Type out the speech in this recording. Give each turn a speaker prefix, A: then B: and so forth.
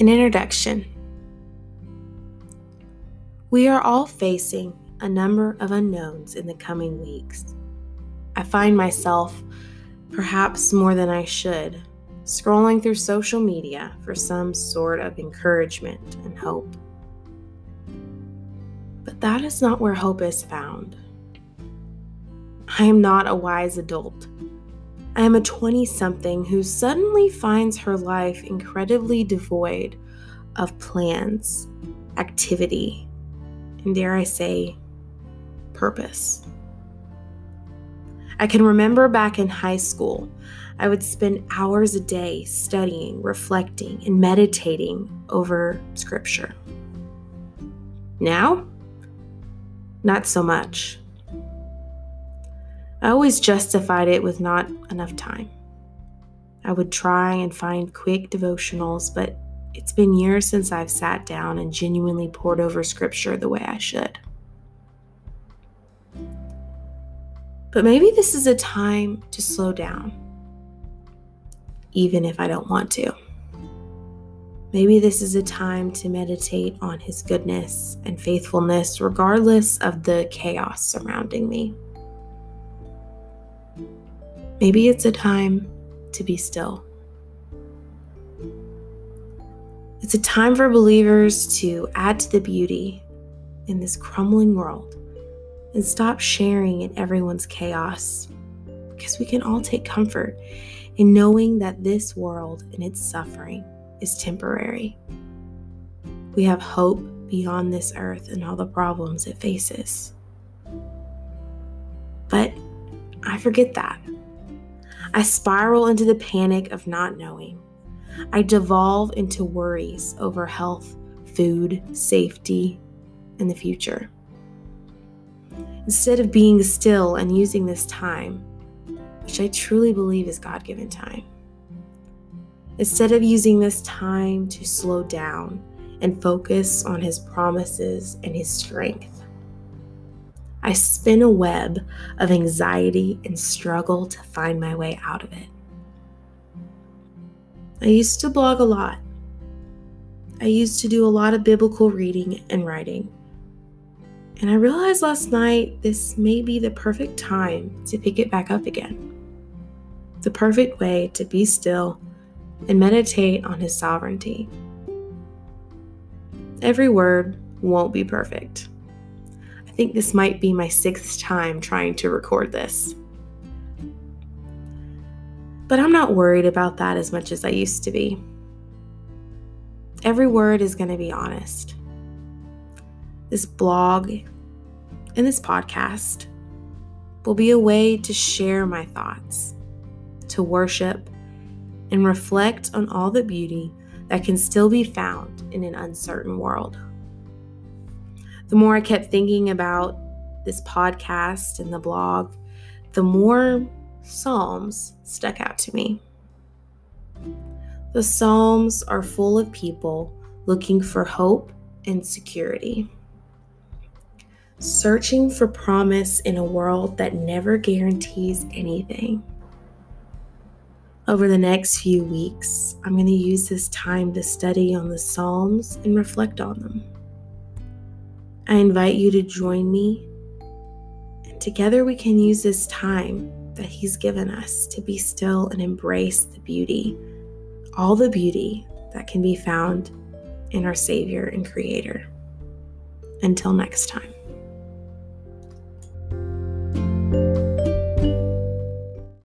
A: An introduction. We are all facing a number of unknowns in the coming weeks. I find myself, perhaps more than I should, scrolling through social media for some sort of encouragement and hope. But that is not where hope is found. I am not a wise adult. I am a 20 something who suddenly finds her life incredibly devoid of plans, activity, and dare I say, purpose. I can remember back in high school, I would spend hours a day studying, reflecting, and meditating over scripture. Now, not so much. I always justified it with not enough time. I would try and find quick devotionals, but it's been years since I've sat down and genuinely pored over scripture the way I should. But maybe this is a time to slow down, even if I don't want to. Maybe this is a time to meditate on His goodness and faithfulness, regardless of the chaos surrounding me. Maybe it's a time to be still. It's a time for believers to add to the beauty in this crumbling world and stop sharing in everyone's chaos because we can all take comfort in knowing that this world and its suffering is temporary. We have hope beyond this earth and all the problems it faces. But I forget that. I spiral into the panic of not knowing. I devolve into worries over health, food, safety, and the future. Instead of being still and using this time, which I truly believe is God given time, instead of using this time to slow down and focus on His promises and His strength, I spin a web of anxiety and struggle to find my way out of it. I used to blog a lot. I used to do a lot of biblical reading and writing. And I realized last night this may be the perfect time to pick it back up again. The perfect way to be still and meditate on His sovereignty. Every word won't be perfect. Think this might be my sixth time trying to record this. But I'm not worried about that as much as I used to be. Every word is going to be honest this blog and this podcast will be a way to share my thoughts, to worship, and reflect on all the beauty that can still be found in an uncertain world. The more I kept thinking about this podcast and the blog, the more Psalms stuck out to me. The Psalms are full of people looking for hope and security searching for promise in a world that never guarantees anything. Over the next few weeks, I'm going to use this time to study on the Psalms and reflect on them. I invite you to join me, and together we can use this time that He's given us to be still and embrace the beauty, all the beauty that can be found in our Savior and Creator. Until next time.